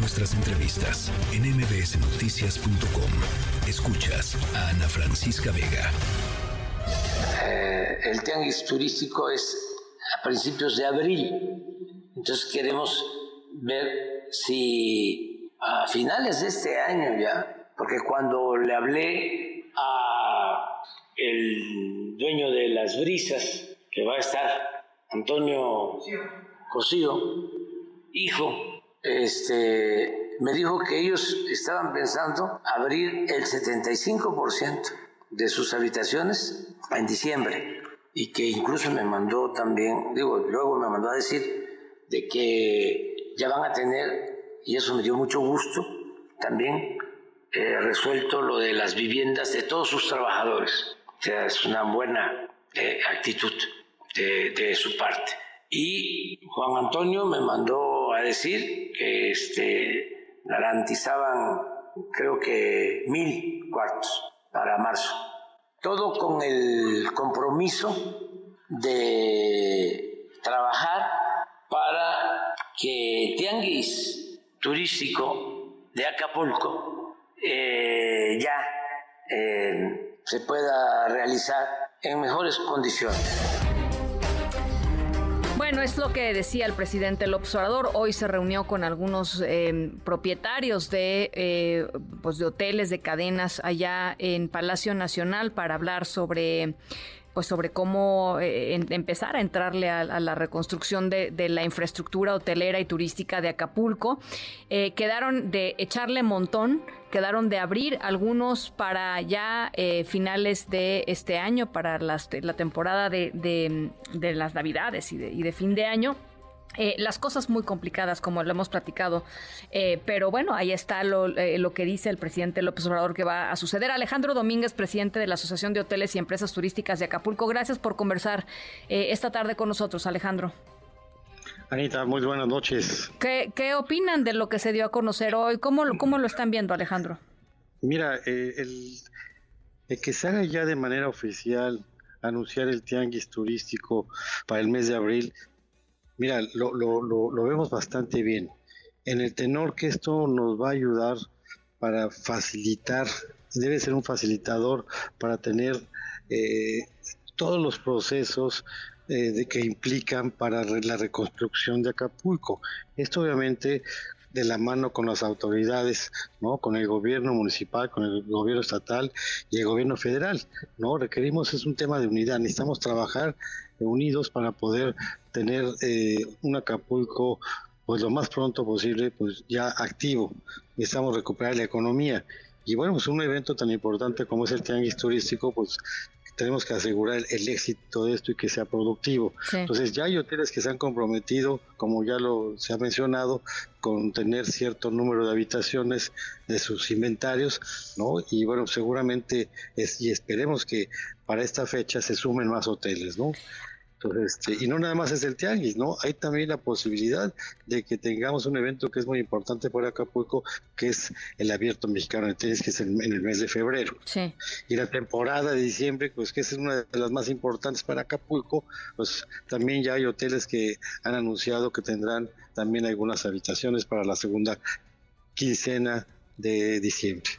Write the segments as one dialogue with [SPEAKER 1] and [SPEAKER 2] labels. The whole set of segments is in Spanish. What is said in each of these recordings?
[SPEAKER 1] nuestras entrevistas en mbsnoticias.com. Escuchas a Ana Francisca Vega.
[SPEAKER 2] Eh, el tianguis turístico es a principios de abril, entonces queremos ver si a finales de este año ya, porque cuando le hablé a el dueño de las brisas, que va a estar Antonio Cosío, hijo, este, me dijo que ellos estaban pensando abrir el 75% de sus habitaciones en diciembre y que incluso me mandó también, digo, luego me mandó a decir de que ya van a tener, y eso me dio mucho gusto, también eh, resuelto lo de las viviendas de todos sus trabajadores. O sea, es una buena eh, actitud de, de su parte. Y Juan Antonio me mandó decir que este, garantizaban, creo que mil cuartos para marzo. Todo con el compromiso de trabajar para que Tianguis turístico de Acapulco eh, ya eh, se pueda realizar en mejores condiciones.
[SPEAKER 3] Bueno, es lo que decía el presidente López Obrador. Hoy se reunió con algunos eh, propietarios de, eh, pues de hoteles, de cadenas allá en Palacio Nacional para hablar sobre pues sobre cómo eh, empezar a entrarle a, la reconstrucción de, la infraestructura hotelera y turística de Acapulco. Eh, quedaron de echarle montón, quedaron de abrir algunos para ya eh, finales de este año, para las, la temporada de, de, las Navidades y y de fin de año. Eh, las cosas muy complicadas, como lo hemos platicado, eh, pero bueno, ahí está eh, lo, que dice el presidente López Obrador que va a suceder. Alejandro Domínguez, presidente de la Asociación de Hoteles y Empresas Turísticas de Acapulco, gracias por conversar esta tarde con nosotros, Alejandro.
[SPEAKER 4] Anita, muy buenas noches.
[SPEAKER 3] ¿Qué, opinan de lo que se dio a conocer hoy? ¿Cómo, cómo lo están viendo, Alejandro?
[SPEAKER 4] Mira, el, el que se haga ya de manera oficial anunciar el tianguis turístico para el mes de abril Mira, lo, lo, lo, vemos bastante bien. En el tenor que esto nos va a ayudar para facilitar, debe ser un facilitador para tener eh, todos los procesos eh, de, que implican para la reconstrucción de Acapulco. Esto obviamente de la mano con las autoridades, ¿no? Con el gobierno municipal, con el gobierno estatal y el gobierno federal, ¿no? Requerimos es un tema de unidad, necesitamos trabajar unidos para poder tener eh, un Acapulco pues lo más pronto posible pues ya activo, necesitamos recuperar la economía y bueno, pues un evento tan importante como es el tianguis turístico, pues tenemos que asegurar el, éxito de esto y que sea productivo. Entonces ya hay hoteles que se han comprometido, como ya lo se ha mencionado, con tener cierto número de habitaciones de sus inventarios, ¿no? Y bueno, seguramente es, y esperemos que para esta fecha se sumen más hoteles, ¿no? Este, y no nada más es el tianguis, ¿no? Hay también la posibilidad de que tengamos un evento que es muy importante para Acapulco, que es el abierto mexicano de tenis, que es en, el mes de febrero. Sí. Y la temporada de diciembre, pues que es una de las más importantes para Acapulco, pues también ya hay hoteles que han anunciado que tendrán también algunas habitaciones para la segunda quincena de diciembre.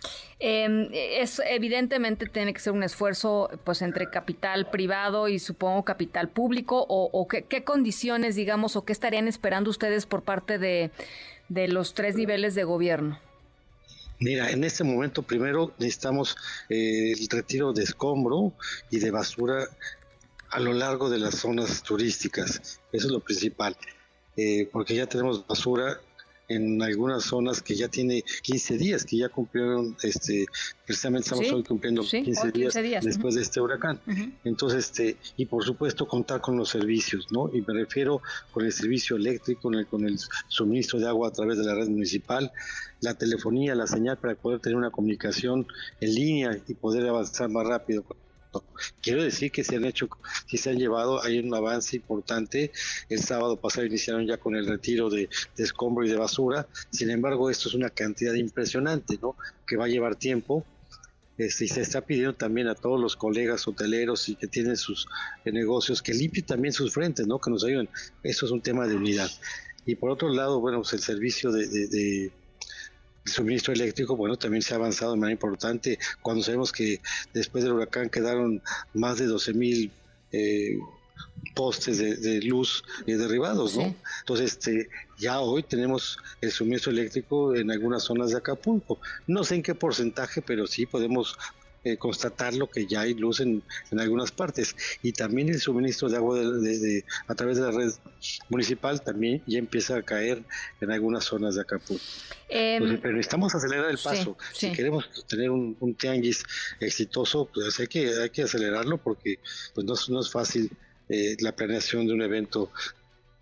[SPEAKER 3] Em, es evidentemente tiene que ser un esfuerzo pues entre capital privado y supongo capital público o, qué, condiciones digamos o qué estarían esperando ustedes por parte de, los tres niveles de gobierno.
[SPEAKER 4] Mira, en este momento primero necesitamos eh, el retiro de escombro y de basura a lo largo de las zonas turísticas. Eso es lo principal. Eh, porque ya tenemos basura en algunas zonas que ya tiene 15 días, que ya cumplieron, este, precisamente estamos hoy cumpliendo 15, días, después de este huracán. Entonces, este, y por supuesto contar con los servicios, ¿no? Y me refiero con el servicio eléctrico, con el, con el suministro de agua a través de la red municipal, la telefonía, la señal para poder tener una comunicación en línea y poder avanzar más rápido Quiero decir que se han hecho, si se han llevado, hay un avance importante. El sábado pasado iniciaron ya con el retiro de, escombro y de basura. Sin embargo, esto es una cantidad impresionante, ¿no? Que va a llevar tiempo. Este, y se está pidiendo también a todos los colegas hoteleros y que tienen sus eh, negocios que limpien también sus frentes, ¿no? Que nos ayuden. Esto es un tema de unidad. Y por otro lado, bueno, pues el servicio de suministro eléctrico, bueno, también se ha avanzado de manera importante. Cuando sabemos que después del huracán quedaron más de 12 mil eh, postes de, luz derribados, ¿no? Entonces, este, ya hoy tenemos el suministro eléctrico en algunas zonas de Acapulco. No sé en qué porcentaje, pero sí podemos eh, constatar lo que ya hay luz en, en, algunas partes. Y también el suministro de agua desde a través de la red municipal también ya empieza a caer en algunas zonas de Acapulco. Em, pero necesitamos acelerar el paso. Si queremos tener un, un, tianguis exitoso, pues hay que, hay que acelerarlo porque pues no, no es fácil eh, la planeación de un evento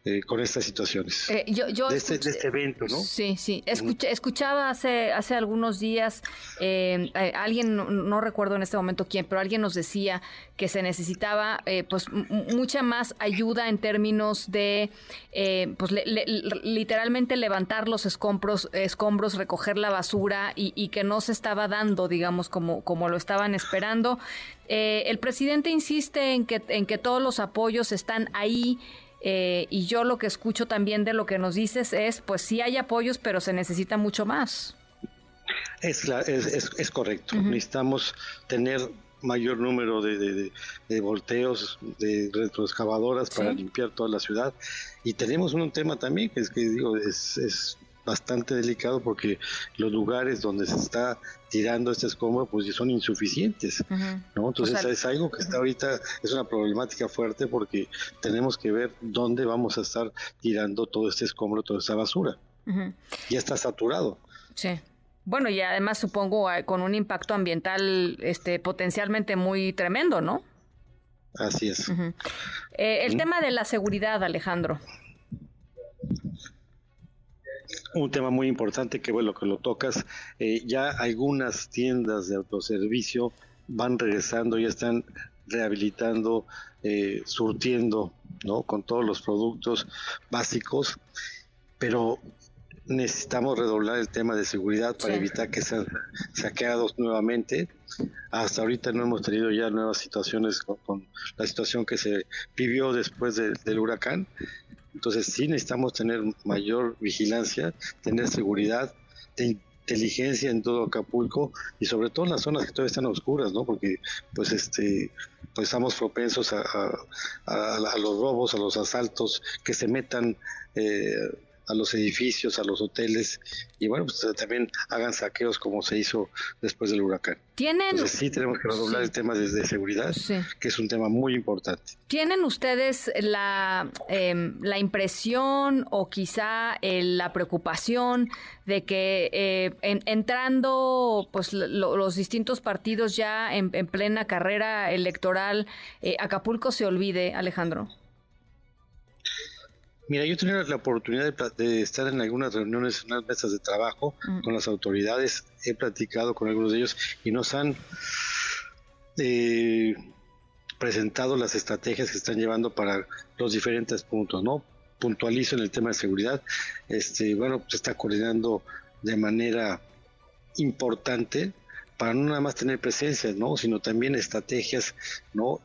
[SPEAKER 4] eh, con estas situaciones.
[SPEAKER 3] Eh, yo,
[SPEAKER 4] este, de, este, evento, ¿no?
[SPEAKER 3] Sí, sí. escuchaba hace, hace algunos días, eh, alguien, no, recuerdo en este momento quién, pero alguien nos decía que se necesitaba pues mucha más ayuda en términos de, pues literalmente levantar los escombros, escombros recoger la basura y, y, que no se estaba dando, digamos, como, como lo estaban esperando. el presidente insiste en que, en que todos los apoyos están ahí. Eh, y yo lo que escucho también de lo que nos dices es, pues sí hay apoyos, pero se necesita mucho más.
[SPEAKER 4] Es, es, correcto. Necesitamos tener mayor número de, volteos, de retroexcavadoras para limpiar toda la ciudad. Y tenemos un tema también que es que digo, es bastante delicado porque los lugares donde se está tirando este escombro pues son insuficientes, ¿no? Entonces es algo que está ahorita, es una problemática fuerte porque tenemos que ver dónde vamos a estar tirando todo este escombro, toda esta basura. Ya está saturado.
[SPEAKER 3] Sí. Bueno, y además supongo ah, con un impacto ambiental este potencialmente muy tremendo, ¿no?
[SPEAKER 4] Así es.
[SPEAKER 3] Eh, el tema de la seguridad, Alejandro
[SPEAKER 4] un tema muy importante que bueno que lo tocas eh, ya algunas tiendas de autoservicio van regresando ya están rehabilitando eh, surtiendo no con todos los productos básicos pero necesitamos redoblar el tema de seguridad para evitar que sean saqueados nuevamente. Hasta ahorita no hemos tenido ya nuevas situaciones con, la situación que se vivió después del huracán, entonces sí necesitamos tener mayor vigilancia, tener seguridad, inteligencia en todo Acapulco y sobre todo en las zonas que todavía están oscuras, ¿no? Porque pues este pues estamos propensos a, a, los robos, a los asaltos, que se metan eh, a los edificios, a los hoteles y bueno, pues también hagan saqueos como se hizo después del huracán.
[SPEAKER 3] ¿Tienen...
[SPEAKER 4] Entonces sí tenemos que redoblar el tema de, seguridad, que es un tema muy importante.
[SPEAKER 3] ¿Tienen ustedes la, em, la impresión o quizá eh, la preocupación de que eh, entrando pues los distintos partidos ya en, plena carrera electoral, eh, Acapulco se olvide, Alejandro?
[SPEAKER 4] Mira, yo he tenido la oportunidad de, estar en algunas reuniones, en unas mesas de trabajo mm. con las autoridades, he platicado con algunos de ellos y nos han eh, presentado las estrategias que están llevando para los diferentes puntos, ¿no? Puntualizo en el tema de seguridad, este, bueno, se está coordinando de manera importante para no nada más tener presencia, ¿no? Sino también estrategias, ¿no?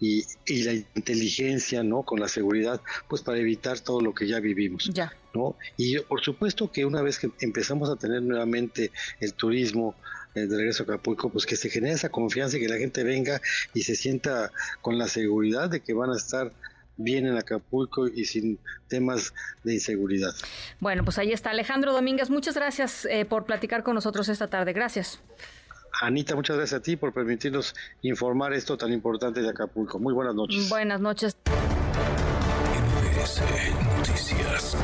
[SPEAKER 4] Y, y, la inteligencia, ¿no? Con la seguridad, pues para evitar todo lo que ya vivimos.
[SPEAKER 3] Ya.
[SPEAKER 4] ¿no? Y por supuesto que una vez que empezamos a tener nuevamente el turismo eh, de regreso a Acapulco, pues que se genere esa confianza y que la gente venga y se sienta con la seguridad de que van a estar bien en Acapulco y sin temas de inseguridad.
[SPEAKER 3] Bueno, pues ahí está Alejandro Domínguez. Muchas gracias eh, por platicar con nosotros esta tarde. Gracias.
[SPEAKER 4] Anita, muchas gracias a ti por permitirnos informar esto tan importante de Acapulco. Muy buenas noches.
[SPEAKER 3] Buenas noches. Noticias.